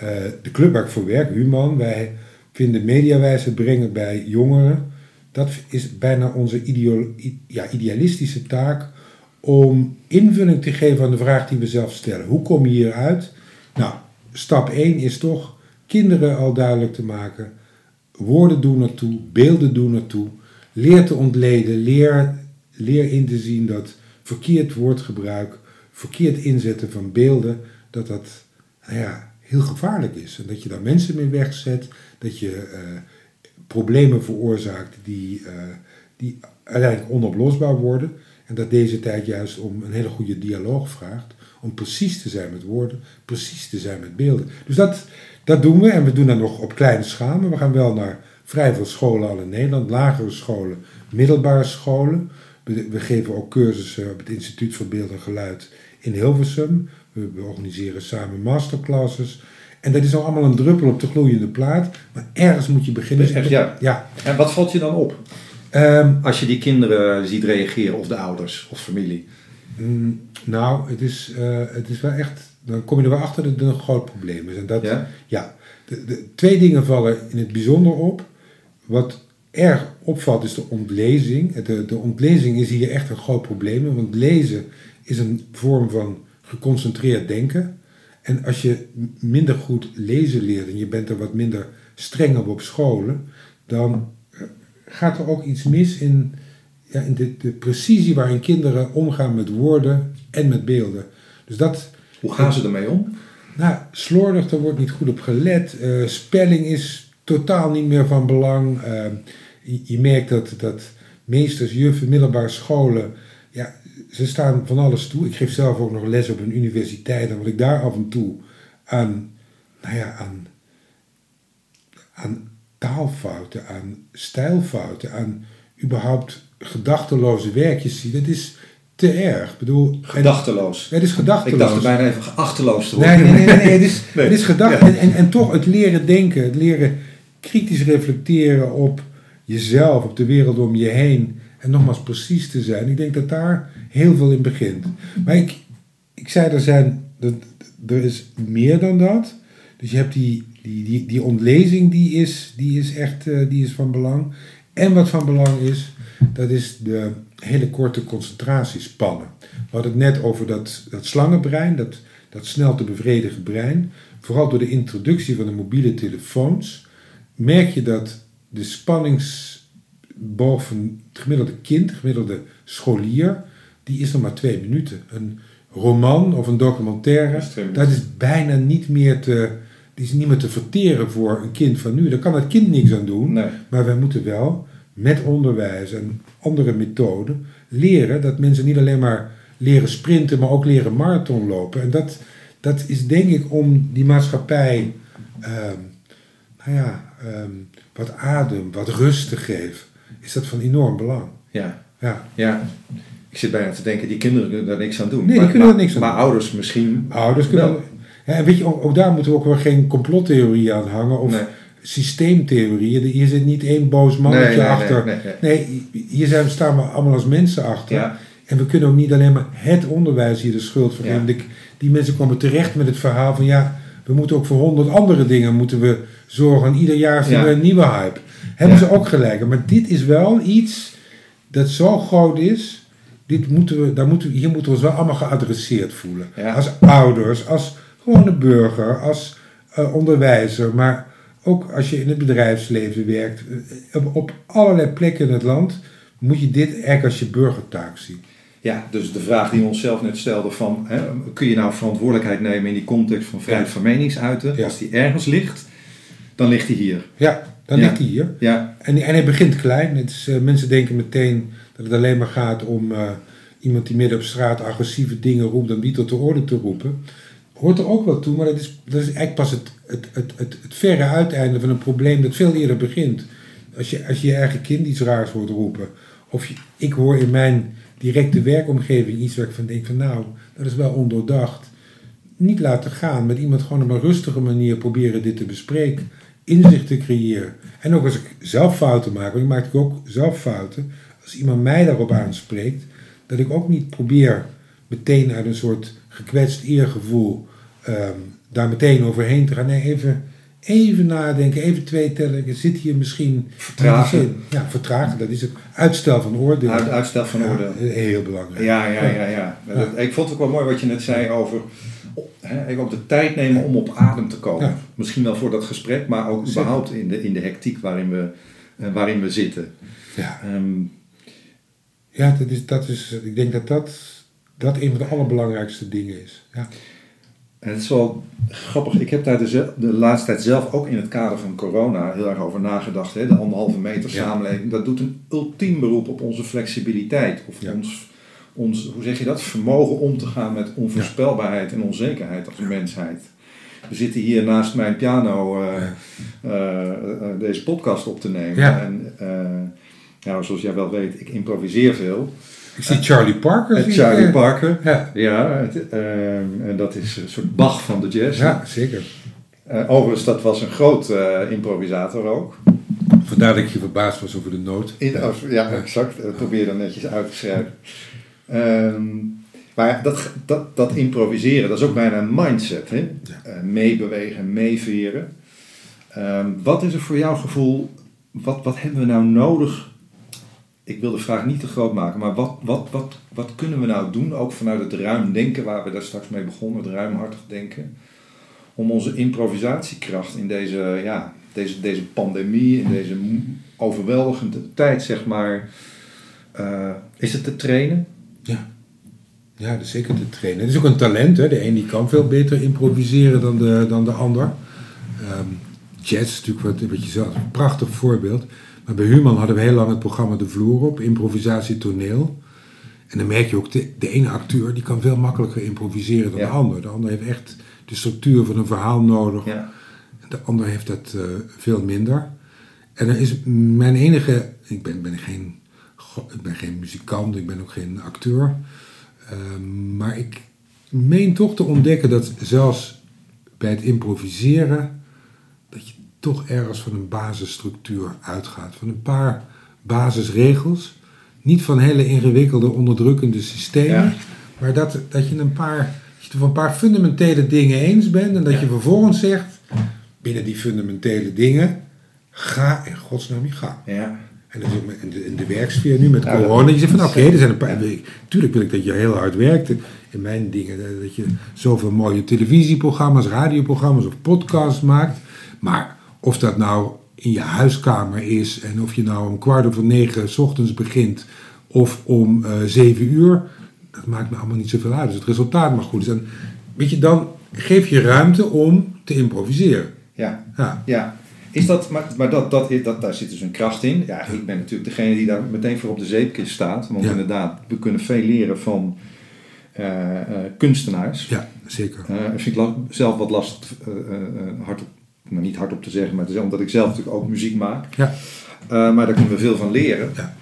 Uh, de club waar ik voor werk, Human, wij vinden mediawijsheid brengen bij jongeren. Dat is bijna onze ja, idealistische taak om invulling te geven aan de vraag die we zelf stellen. Hoe kom je hieruit? Stap 1 is toch kinderen al duidelijk te maken. Woorden doen ertoe, beelden doen ertoe. Leer te ontleden, leer, leer in te zien dat verkeerd woordgebruik, verkeerd inzetten van beelden, dat dat nou ja, heel gevaarlijk is. En dat je daar mensen mee wegzet, dat je uh, problemen veroorzaakt die, uh, die uiteindelijk onoplosbaar worden. En dat deze tijd juist om een hele goede dialoog vraagt. Om precies te zijn met woorden, precies te zijn met beelden. Dus dat, dat doen we. En we doen dat nog op kleine schaal. Maar we gaan wel naar vrij veel scholen al in Nederland. Lagere scholen, middelbare scholen. We, we geven ook cursussen op het Instituut voor Beeld en Geluid in Hilversum. We, we organiseren samen masterclasses. En dat is al allemaal een druppel op de gloeiende plaat. Maar ergens moet je beginnen. Dus echt, ja. ja. En wat valt je dan op? Um, Als je die kinderen ziet reageren, of de ouders of familie. Mm, nou, het is, uh, het is wel echt. Dan kom je er wel achter dat het een groot probleem is. En dat, ja? ja de, de, twee dingen vallen in het bijzonder op. Wat erg opvalt is de ontlezing. De, de ontlezing is hier echt een groot probleem. Want lezen is een vorm van geconcentreerd denken. En als je minder goed lezen leert en je bent er wat minder streng op op scholen, dan gaat er ook iets mis in, ja, in de, de precisie waarin kinderen omgaan met woorden en met beelden. Dus dat, Hoe gaan ze ermee om? nou, slordig, er wordt niet goed op gelet. Uh, spelling is totaal niet meer van belang. Uh, je, je, merkt dat, dat meesters, juffen, middelbare scholen, ja, ze staan van alles toe. Ik geef zelf ook nog les op een universiteit en wat ik daar af en toe aan, nou ja, aan, aan taalfouten, aan stijlfouten, aan überhaupt gedachteloze werkjes zie, dat is te erg. Ik bedoel, gedachteloos. Het is gedachteloos. Ik dacht er bijna even achterloos te worden. Nee, nee, nee, nee, het is, nee. [LAUGHS] Het is gedacht. Ja. En, en, en toch het leren denken, het leren kritisch reflecteren op jezelf, op de wereld om je heen. En nogmaals precies te zijn. Ik denk dat daar heel veel in begint. Maar ik, ik zei, er, zijn, er is meer dan dat. Dus je hebt die, die, die, die ontlezing, die is, die is echt uh, die is van belang. En wat van belang is, dat is de hele korte concentratiespannen. We hadden het net over dat, dat slangenbrein, dat, dat snel te bevredigen brein. Vooral door de introductie van de mobiele telefoons merk je dat de spanningsboog van het gemiddelde kind, het gemiddelde scholier, die is nog maar twee minuten. Een roman of een documentaire, dat is bijna niet meer te, die is niet meer te verteren voor een kind van nu. Daar kan het kind niks aan doen, nee. maar wij moeten wel met onderwijs en andere methoden leren dat mensen niet alleen maar leren sprinten, maar ook leren marathon lopen. En dat, dat is denk ik om die maatschappij ehm, nou ja, ehm, wat adem, wat rust te geven, is dat van enorm belang. Ja. Ja. ja. Ik zit bijna te denken, die kinderen kunnen daar niks aan doen. Nee, die maar, kunnen maar, daar niks aan maar doen. ouders misschien. Ouders kunnen. Wel. Ja, weet je, ook, ook daar moeten we ook weer geen complottheorie aan hangen of Nee. systeemtheorieën. Hier zit niet één boos mannetje Nee, nee, achter. nee, hier zijn, staan we allemaal als mensen achter. Ja. En we kunnen ook niet alleen maar het onderwijs hier de schuld voor Ja. geven. Die, mensen komen terecht met het verhaal van ja, we moeten ook voor honderd andere dingen moeten we zorgen. En ieder jaar is er Ja. weer een nieuwe hype. Hebben ze ook gelijk. Maar dit is wel iets dat zo groot is. Dit moeten we, daar moeten we, hier moeten we ons wel allemaal geadresseerd voelen. Ja. Als ouders, als gewone burger, als eh, onderwijzer. Maar ook als je in het bedrijfsleven werkt. eh, op, op allerlei plekken in het land moet je dit eigenlijk als je burgertaak zien. Ja, dus de vraag die we onszelf net stelden van, hè, kun je nou verantwoordelijkheid nemen in die context van vrijheid van meningsuiten? Ja. Als die ergens ligt, dan ligt die hier. Ja, dan Ja. ligt hij hier. Ja, En, en hij begint klein. Het is, eh, mensen denken meteen dat het alleen maar gaat om iemand die midden op straat agressieve dingen roept en die tot de orde te roepen. Hoort er ook wel toe, maar dat is, dat is eigenlijk pas het, het, het, het, het verre uiteinde van een probleem dat veel eerder begint. Als je als je, je eigen kind iets raars hoort roepen, of je, ik hoor in mijn directe werkomgeving iets waar ik van denk van nou, dat is wel ondoordacht. Niet laten gaan, met iemand gewoon op een rustige manier proberen dit te bespreken, inzicht te creëren. En ook als ik zelf fouten maak, want ik maak ook zelf fouten, als iemand mij daarop aanspreekt, dat ik ook niet probeer meteen uit een soort gekwetst eergevoel ehm, daar meteen overheen te gaan. Nee, even, even nadenken, even twee tellen. Zit hier misschien... Vertragen. Ja, vertragen, dat is het. Uitstel van oordeel. uit, uitstel van Ja, oordeel. heel belangrijk. Ja, ja, ja. ja. Dat- ik vond het ook wel mooi wat je net zei over even ook de tijd nemen om op adem te komen. Ja. Misschien wel voor dat gesprek, maar ook überhaupt in de, in de hectiek waarin we, eh, waarin we zitten. Ja, Ehm, ja dat is, dat is, ik denk dat dat, dat een van de allerbelangrijkste dingen is. Ja. En het is wel grappig. Ik heb daar de, zel- de laatste tijd zelf ook in het kader van corona heel erg over nagedacht. Hè? De anderhalve meter Ja. samenleving. Dat doet een ultiem beroep op onze flexibiliteit. Of Ja. ons, ons, hoe zeg je dat? Vermogen om te gaan met onvoorspelbaarheid en onzekerheid als mensheid. We zitten hier naast mijn piano eh, eh, eh, deze podcast op te nemen. En ja, zoals jij wel weet, ik improviseer veel. Ik zie Charlie Parker. Zie ik, Charlie eh, Parker. Ja, Ja, het, ehm, en dat is een soort Bach van de jazz. ja, zeker. Eh, overigens, dat was een groot eh, improvisator ook. Vandaar dat ik je verbaasd was over de noot. In, ja, exact. Dat probeer dan netjes uit te schrijven. Ehm, maar dat, dat, dat improviseren, dat is ook bijna een mindset. Hè? Eh, meebewegen, meeveren. Ehm, wat is er voor jouw gevoel, wat, wat hebben we nou nodig? Ik wil de vraag niet te groot maken, maar wat, wat, wat, wat kunnen we nou doen, ook vanuit het ruim denken, waar we daar straks mee begonnen, het ruimhartig denken, om onze improvisatiekracht in deze, ja, deze, deze pandemie, in deze overweldigende tijd, zeg maar, eh, is het te trainen? Ja. Ja, dat zeker te trainen. Het is ook een talent. Hè. De een die kan veel beter improviseren dan de, dan de ander. Ehm, jazz natuurlijk wat, wat je zelf, een prachtig voorbeeld. Maar bij Human hadden we heel lang het programma De Vloer op, improvisatie toneel. En dan merk je ook, de, de ene acteur die kan veel makkelijker improviseren dan Ja. de ander. De ander heeft echt de structuur van een verhaal nodig. Ja. De ander heeft dat eh, veel minder. En er is mijn enige. Ik ben, ben, geen, ik ben geen muzikant, ik ben ook geen acteur. Ehm, maar ik meen toch te ontdekken dat zelfs bij het improviseren. Toch ergens van een basisstructuur uitgaat. Van een paar basisregels. Niet van hele ingewikkelde, onderdrukkende systemen. Ja. Maar dat, dat je een paar. je over een paar fundamentele dingen eens bent. En dat Ja. je vervolgens zegt. binnen die fundamentele dingen. ga in godsnaam je gang. Ja. En dat is in de, in de werksfeer nu met Ja, corona. Je zegt van oké, er zijn een paar. Tuurlijk wil ik dat je heel hard werkt. In mijn dingen, eh, dat je zoveel mooie televisieprogramma's, radioprogramma's of podcasts maakt. Maar of dat nou in je huiskamer is en of je nou om kwart over negen 's ochtends begint of om eh, zeven uur, dat maakt me allemaal niet zoveel uit. Dus het resultaat mag goed zijn. Weet je, dan geef je ruimte om te improviseren. Ja. Ja, Ja, Is dat, maar maar dat, dat, dat, daar zit dus een kracht in. Ja, ik ben natuurlijk degene die daar meteen voor op de zeepkist staat. Want Ja. inderdaad, we kunnen veel leren van eh, eh, kunstenaars. Ja, zeker. Ik vind het la- zelf wat lastig, eh, eh, nou niet hardop te zeggen, maar te zeggen, omdat ik zelf natuurlijk ook muziek maak. Ja. Eh, maar daar kunnen we veel van leren. Ja.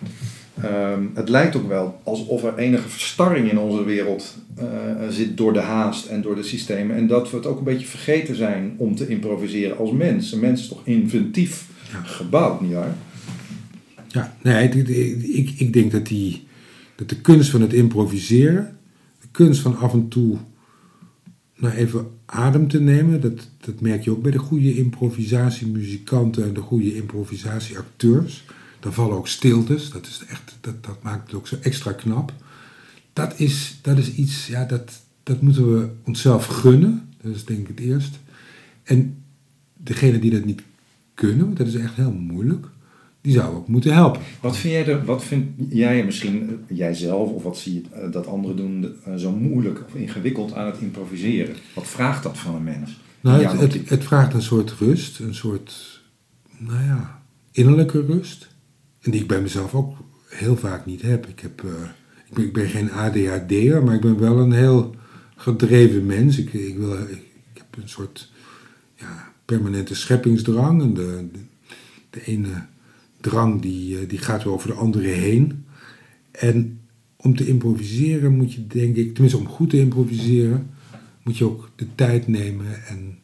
Ehm, het lijkt ook wel alsof er enige verstarring in onze wereld eh, zit door de haast en door de systemen. En dat we het ook een beetje vergeten zijn om te improviseren als mens. Een mens is toch inventief Ja. gebouwd, nietwaar? Ja, nee, ik, ik, ik denk dat, die, dat de kunst van het improviseren, de kunst van af en toe nou even adem te nemen, dat, dat merk je ook bij de goede improvisatiemuzikanten en de goede improvisatieacteurs. Dan vallen ook stiltes, dat, is echt, dat, dat maakt het ook zo extra knap. Dat is, dat is iets, ja, dat, dat moeten we onszelf gunnen, dat is denk ik het eerst. En degene die dat niet kunnen, dat is echt heel moeilijk, die zou ook moeten helpen. Wat vind jij, er, wat vind jij misschien, eh, jijzelf, of wat zie je eh, dat anderen doen, eh, zo moeilijk of ingewikkeld aan het improviseren? Wat vraagt dat van een mens? Nou, het, het, vraagt een soort rust, een soort, nou ja, innerlijke rust. En die ik bij mezelf ook heel vaak niet heb. Ik, heb, ik, ben, ik ben geen ADHD'er, maar ik ben wel een heel gedreven mens. Ik, ik, wil, ik, ik heb een soort ja, permanente scheppingsdrang. En de, de, de ene drang die, eh, die gaat over de andere heen. En om te improviseren moet je, denk ik, tenminste om goed te improviseren, moet je ook de tijd nemen. En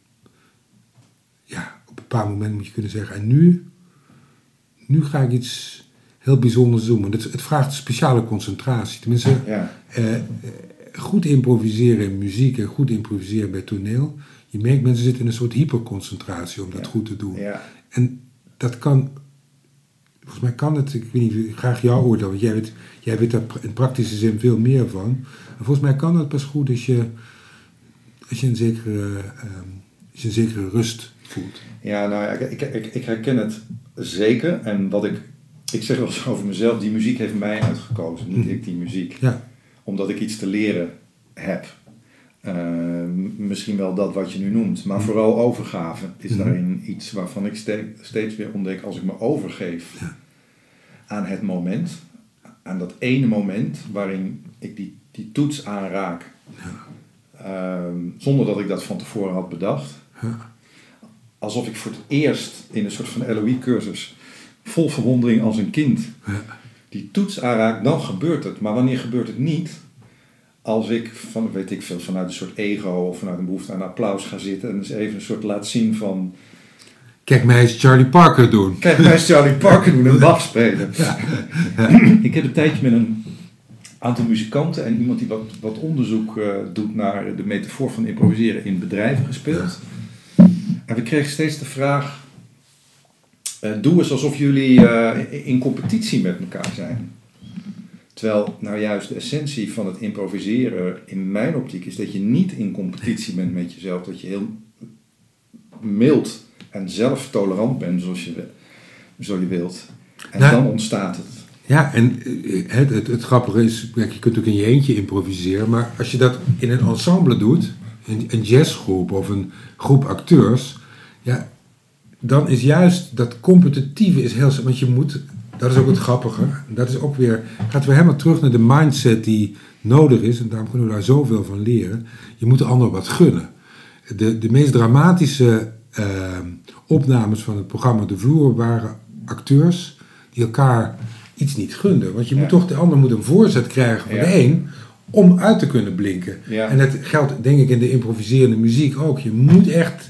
ja, op een bepaald moment moet je kunnen zeggen: En nu, nu ga ik iets heel bijzonders doen. Want het, het vraagt speciale concentratie. Tenminste, Ja, eh, eh, goed improviseren in muziek en goed improviseren bij toneel. Je merkt, mensen zitten in een soort hyperconcentratie om dat Ja. goed te doen. ja. En dat kan, volgens mij kan het, ik weet niet, graag jouw oordeel, want jij weet, jij weet daar in praktische zin veel meer van. En volgens mij kan dat pas goed als je, als je, een, zekere, ehm, als je een zekere rust voelt. Ja, nou ja, ik, ik, ik, herken het zeker. En wat ik, ik zeg wel eens over mezelf, die muziek heeft mij uitgekozen, niet Mhm. ik die muziek. Ja, Omdat ik iets te leren heb. Eh, misschien wel dat wat je nu noemt, maar vooral overgave is Mhm. daarin iets waarvan ik ste- steeds weer ontdek als ik me overgeef aan het moment, aan dat ene moment waarin ik die, die toets aanraak, Ehm, zonder dat ik dat van tevoren had bedacht. Alsof ik voor het eerst in een soort van LOE-cursus vol verwondering als een kind die toets aanraakt, dan gebeurt het. Maar wanneer gebeurt het niet? Als ik van, weet ik veel, vanuit een soort ego of vanuit een behoefte aan applaus ga zitten en dus even een soort laat zien van. Kijk mij eens Charlie Parker doen. Kijk, mij eens Charlie Parker doen en [LAUGHS] Bach spelen. [CLEARS THROAT] ik heb een tijdje met een aantal muzikanten en iemand die wat, wat onderzoek eh, doet naar de metafoor van improviseren in bedrijven gespeeld. En we kregen steeds de vraag: eh, doe eens alsof jullie eh, in competitie met elkaar zijn. Terwijl nou juist de essentie van het improviseren in mijn optiek is dat je niet in competitie bent met jezelf, dat je heel mild en zelftolerant bent zoals je, zo je wilt. En Nou, dan ontstaat het. Ja, en eh, het, het, het grappige is, kijk, je kunt ook in je eentje improviseren, maar als je dat in een ensemble doet, een, een jazzgroep of een groep acteurs, ja, dan is juist dat competitieve is heel, want je moet, dat is ook het grappige, dat is ook weer, gaat weer helemaal terug naar de mindset die nodig is, en daarom kunnen we daar zoveel van leren. Je moet de ander wat gunnen. De, de meest dramatische eh, opnames van het programma De Vloer waren acteurs die elkaar iets niet gunden. Want je moet Ja. toch, de ander moet een voorzet krijgen van Ja. de een om uit te kunnen blinken. Ja. En dat geldt denk ik in de improviserende muziek ook. Je moet echt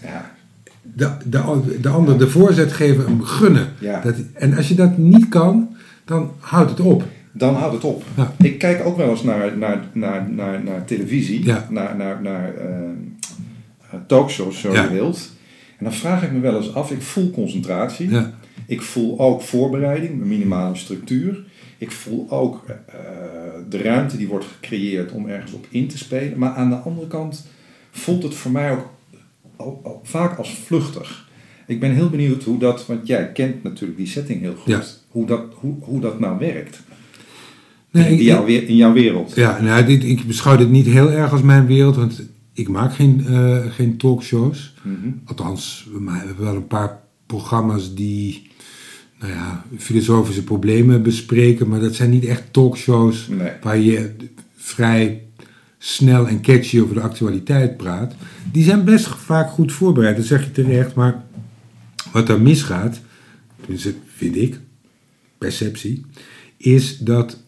de, de, de ander de voorzet geven, hem gunnen. Dat, en als je dat niet kan, dan houdt het op. dan houdt het op. Ja. Ik kijk ook wel eens naar, naar, naar, naar, naar televisie, Ja. naar, naar, naar eh, eh, talkshows, zo Ja. je wilt. En dan vraag ik me wel eens af, ik voel concentratie. Ik voel ook voorbereiding, een minimale structuur. Ik voel ook eh, de ruimte die wordt gecreëerd om ergens op in te spelen. Maar aan de andere kant voelt het voor mij ook al- al vaak als vluchtig. Ik ben heel benieuwd hoe dat, want jij kent natuurlijk die setting heel goed, Ja. hoe, dat, hoe, hoe dat nou werkt Nee, in, ik- jouw, in jouw wereld. Ja, nou, dit, ik beschouw dit niet heel erg als mijn wereld, want ik maak geen, eh, geen talkshows. Mhm. Althans, we hebben wel een paar programma's die nou ja, filosofische problemen bespreken, maar dat zijn niet echt talkshows Nee. waar je vrij snel en catchy over de actualiteit praat. Die zijn best vaak goed voorbereid, dat zeg je terecht, maar wat daar misgaat, tenminste vind ik, perceptie, is dat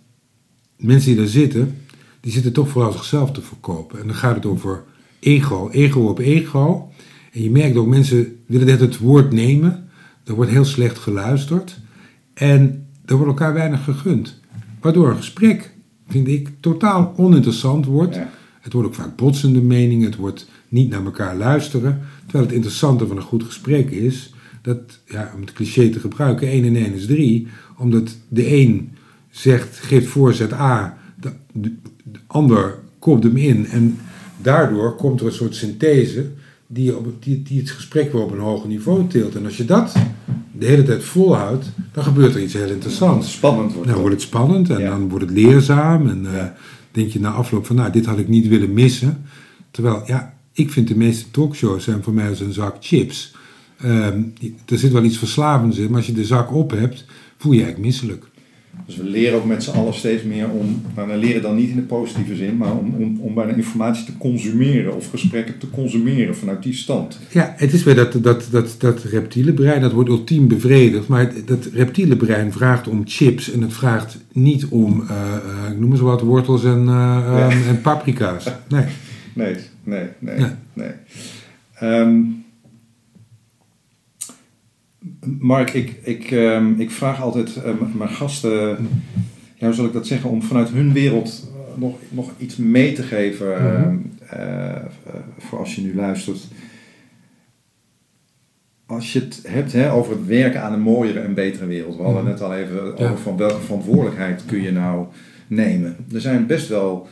mensen die daar zitten, die zitten toch vooral zichzelf te verkopen. En dan gaat het over ego, ego op ego. En je merkt ook, mensen willen net het woord nemen. Er wordt heel slecht geluisterd. En er wordt elkaar weinig gegund. Waardoor een gesprek, vind ik, totaal oninteressant wordt. Ja. Het wordt ook vaak botsende meningen. Het wordt niet naar elkaar luisteren. Terwijl het interessante van een goed gesprek is... dat, ja, om het cliché te gebruiken, 1 en 1 is 3. Omdat de een zegt, geeft voorzet A... De, de, de ander kopt hem in. En daardoor komt er een soort synthese... Die, op, die, die het gesprek weer op een hoger niveau tilt. En als je dat de hele tijd volhoudt... dan gebeurt er iets heel interessants. Spannend wordt Dan het. wordt het spannend en Ja. dan wordt het leerzaam. En eh, denk je na afloop van, nou, dit had ik niet willen missen. Terwijl, ja, ik vind de meeste talkshows zijn voor mij als een zak chips. Ehm, er zit wel iets verslavends in, maar als je de zak op hebt, voel je je eigenlijk misselijk. Dus we leren ook met z'n allen steeds meer om, maar we leren dan niet in de positieve zin, maar om, om, om bijna informatie te consumeren of gesprekken te consumeren vanuit die stand. Ja, het is weer dat, dat, dat, dat reptiele brein, dat wordt ultiem bevredigd. Maar dat reptiele brein vraagt om chips en het vraagt niet om, eh, eh, ik noem eens wat, wortels en, eh, ehm, en paprika's. Nee. Nee, nee, nee, Ja. nee. Ehm, Mark, ik, ik, ehm, ik vraag altijd eh, mijn gasten, ja, hoe zal ik dat zeggen, om vanuit hun wereld nog, nog iets mee te geven ehm, eh, voor als je nu luistert. Als je het hebt hè, over het werken aan een mooiere en betere wereld. We hadden Mhm. net al even Ja. over van welke verantwoordelijkheid kun je nou nemen. Er zijn best wel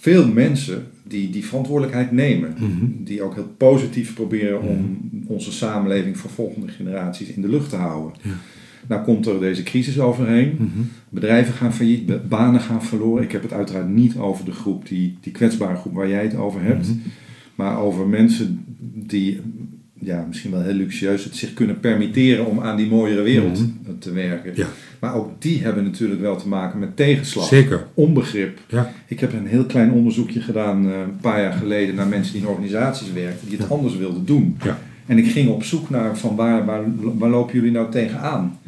veel mensen die die verantwoordelijkheid nemen. Mhm. Die ook heel positief proberen om onze samenleving voor volgende generaties in de lucht te houden. Ja. Nou komt er deze crisis overheen. Mhm. Bedrijven gaan failliet, banen gaan verloren. Ik heb het uiteraard niet over de groep, die, die kwetsbare groep waar jij het over hebt. Mhm. Maar over mensen die ja, misschien wel heel luxueus het zich kunnen permitteren om aan die mooiere wereld Mhm. te werken. Ja. Maar ook die hebben natuurlijk wel te maken met tegenslag, Zeker. onbegrip. Ja. Ik heb een heel klein onderzoekje gedaan eh, een paar jaar geleden naar mensen die in organisaties werkten, die het Ja. anders wilden doen. Ja. En ik ging op zoek naar van waar, waar, waar lopen jullie nou tegenaan?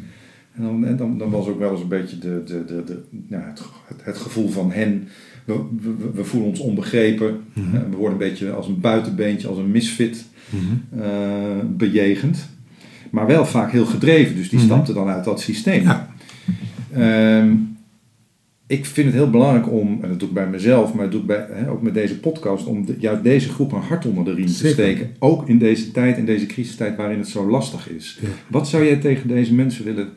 En dan, en dan, dan was ook wel eens een beetje de, de, de, de, het, het gevoel van hen. We, we, we voelen ons onbegrepen. Mhm. Eh, we worden een beetje als een buitenbeentje, als een misfit Mhm. eh, bejegend. Maar wel vaak heel gedreven. Dus die Mhm. stapten dan uit dat systeem. Ja. Ehm, ik vind het heel belangrijk om, en dat doe ik bij mezelf, maar dat doe ik bij, ook met deze podcast, om de- juist deze groep een hart onder de riem te steken. Ook in deze tijd, in deze crisistijd waarin het zo lastig is. Ja. Wat zou jij tegen deze mensen willen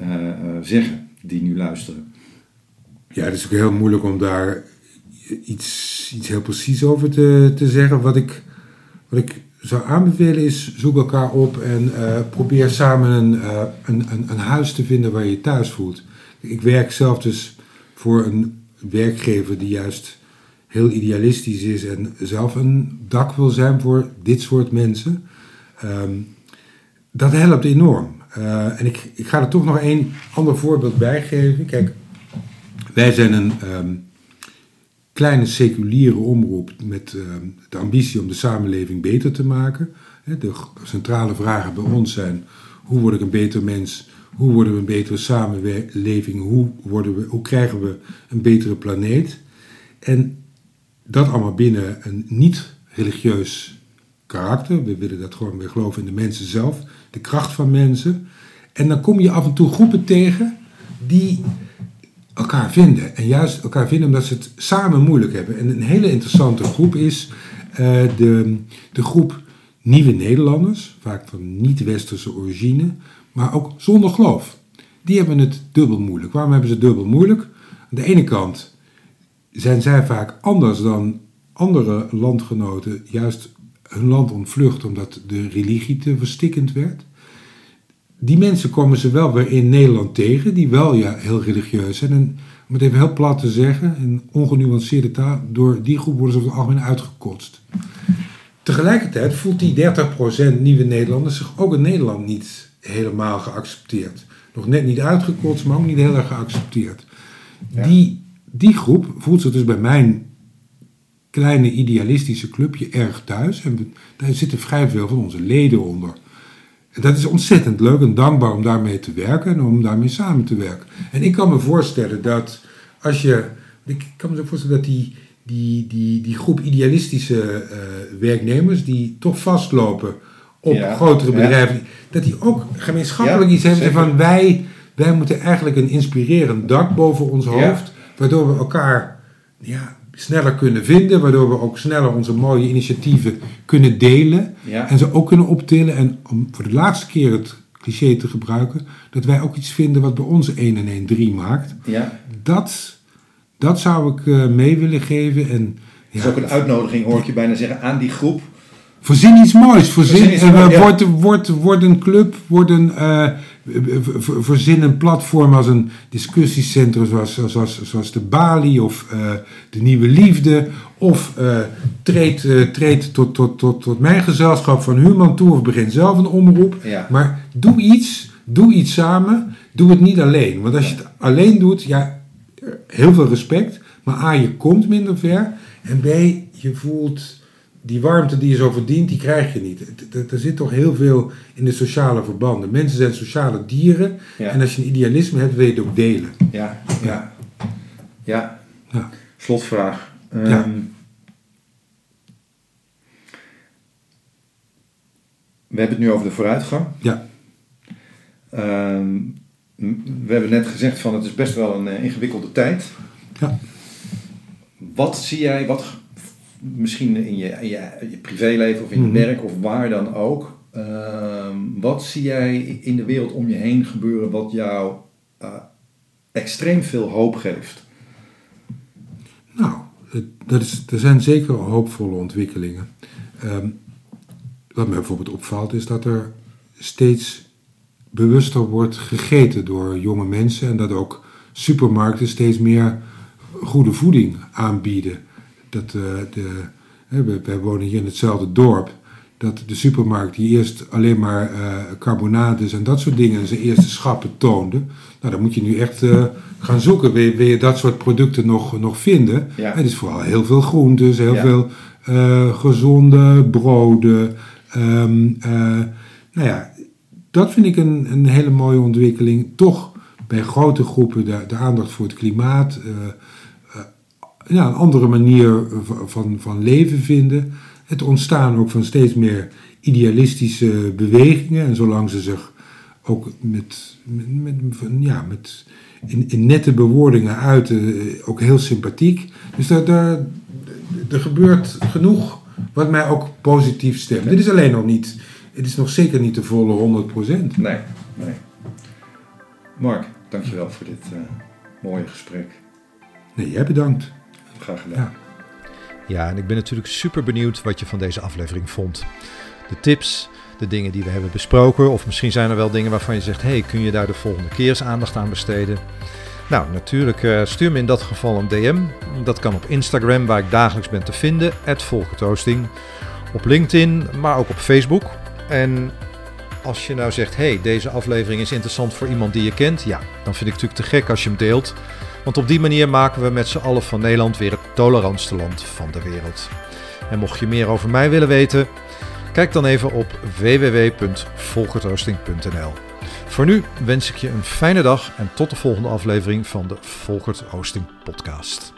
eh, eh, zeggen die nu luisteren? Ja, het is ook heel moeilijk om daar iets, iets heel precies over te, te zeggen. Wat ik, wat ik zou aanbevelen is, zoek elkaar op en eh, probeer samen een, eh, een, een, een huis te vinden waar je thuis voelt. Ik werk zelf dus voor een werkgever die juist heel idealistisch is en zelf een dak wil zijn voor dit soort mensen. Ehm, dat helpt enorm. Eh, en ik, ik ga er toch nog één ander voorbeeld bij geven. Kijk, wij zijn een ehm, kleine seculiere omroep met ehm, de ambitie om de samenleving beter te maken. De centrale vragen bij ons zijn: hoe word ik een beter mens? Hoe worden we een betere samenleving? Hoe, worden we, hoe krijgen we een betere planeet? En dat allemaal binnen een niet-religieus karakter. We willen dat gewoon, we geloven in de mensen zelf, de kracht van mensen. En dan kom je af en toe groepen tegen die elkaar vinden. En juist elkaar vinden omdat ze het samen moeilijk hebben. En een hele interessante groep is eh, de, de groep nieuwe Nederlanders, vaak van niet-westerse origine, maar ook zonder geloof. Die hebben het dubbel moeilijk. Waarom hebben ze het dubbel moeilijk? Aan de ene kant zijn zij vaak anders dan andere landgenoten, juist hun land ontvlucht omdat de religie te verstikkend werd. Die mensen komen ze wel weer in Nederland tegen, die wel ja, heel religieus zijn. En om het even heel plat te zeggen, in ongenuanceerde taal, door die groep worden ze over het algemeen uitgekotst. tegelijkertijd voelt die 30% nieuwe Nederlanders zich ook in Nederland niet helemaal geaccepteerd. Nog net niet uitgekotst, maar ook niet heel erg geaccepteerd. Ja. Die, die groep voelt zich dus bij mijn kleine idealistische clubje erg thuis. En daar zitten vrij veel van onze leden onder. En dat is ontzettend leuk en dankbaar om daarmee te werken en om daarmee samen te werken. En ik kan me voorstellen dat als je. Ik kan me zo voorstellen dat die, die, die, die groep idealistische eh, werknemers die toch vastlopen op Ja, grotere ja. bedrijven, dat die ook gemeenschappelijk Ja, iets hebben van wij, wij moeten eigenlijk een inspirerend dak boven ons hoofd, waardoor we elkaar ja, sneller kunnen vinden, waardoor we ook sneller onze mooie initiatieven kunnen delen. Ja. En ze ook kunnen optillen. En om voor de laatste keer het cliché te gebruiken, dat wij ook iets vinden wat bij ons 1 en 1 3 maakt. ja. Dat, dat zou ik eh, mee willen geven. En Dat ja, is ook een uitnodiging, hoor ik je bijna zeggen, aan die groep. voorzien iets moois. Voorzien, Voorzien iets eh, moois, ja. word, word, word een club, word een, eh, v- v- voorzien een platform als een discussiecentrum zoals, zoals, zoals de Bali of eh, de Nieuwe Liefde. Of eh, treed, eh, treed tot, tot, tot, tot mijn gezelschap van Human toe of begin zelf een omroep. Ja. Maar doe iets, doe iets samen, doe het niet alleen. Want als je het alleen doet, ja, heel veel respect, maar A, je komt minder ver. En B, je voelt die warmte die je zo verdient, die krijg je niet. Er zit toch heel veel in de sociale verbanden. Mensen zijn sociale dieren. Ja. En als je een idealisme hebt, wil je het ook delen. Ja, ja. Ja. Ja. Slotvraag. Ja. Ehm, We hebben het nu over de vooruitgang. Ja. Ehm, we hebben net gezegd van het is best wel een eh, ingewikkelde tijd. Ja. Wat zie jij, wat misschien in je, in je, je privéleven of in je Mhm. werk of waar dan ook, ehm, wat zie jij in de wereld om je heen gebeuren wat jou eh, extreem veel hoop geeft? Nou, dat is, er zijn zeker hoopvolle ontwikkelingen. Ehm, wat mij bijvoorbeeld opvalt is dat er steeds bewuster wordt gegeten door jonge mensen en dat ook supermarkten steeds meer goede voeding aanbieden. Dat eh, de, wij wonen hier in hetzelfde dorp. Dat de supermarkt die eerst alleen maar eh, carbonades en dat soort dingen zijn eerste schappen toonde. Nou, dan moet je nu echt eh, gaan zoeken. Wil je, wil je dat soort producten nog, nog vinden? Ja. Het is vooral heel veel groentes, heel Ja. veel gezonde broden. Eh, nou ja, dat vind ik een, een hele mooie ontwikkeling. Toch bij grote groepen de, de aandacht voor het klimaat. Ja, een andere manier van, van, leven vinden. Het ontstaan ook van steeds meer idealistische bewegingen. En zolang ze zich ook met, met, ja, met in, in nette bewoordingen uiten, eh, ook heel sympathiek. Dus daar, daar, er gebeurt genoeg wat mij ook positief stemt. Dit is alleen nog niet, het is nog zeker niet de volle 100%. Nee, nee. Mark, dankjewel voor dit eh, mooie gesprek. Nee, jij bedankt. Graag gedaan. Ja. Ja, en ik ben natuurlijk super benieuwd wat je van deze aflevering vond. De tips, de dingen die we hebben besproken, of misschien zijn er wel dingen waarvan je zegt: hey, kun je daar de volgende keer eens aandacht aan besteden? Nou, natuurlijk eh, stuur me in dat geval een DM. Dat kan op Instagram, waar ik dagelijks ben te vinden, @volkertoasting. Op LinkedIn, maar ook op Facebook. En als je nou zegt: hey, deze aflevering is interessant voor iemand die je kent, ja, dan vind ik het natuurlijk te gek als je hem deelt. Want op die manier maken we met z'n allen van Nederland weer het tolerantste land van de wereld. En mocht je meer over mij willen weten, kijk dan even op www.volkertoasting.nl. Voor nu wens ik je een fijne dag en tot de volgende aflevering van de Volkert Oosting podcast.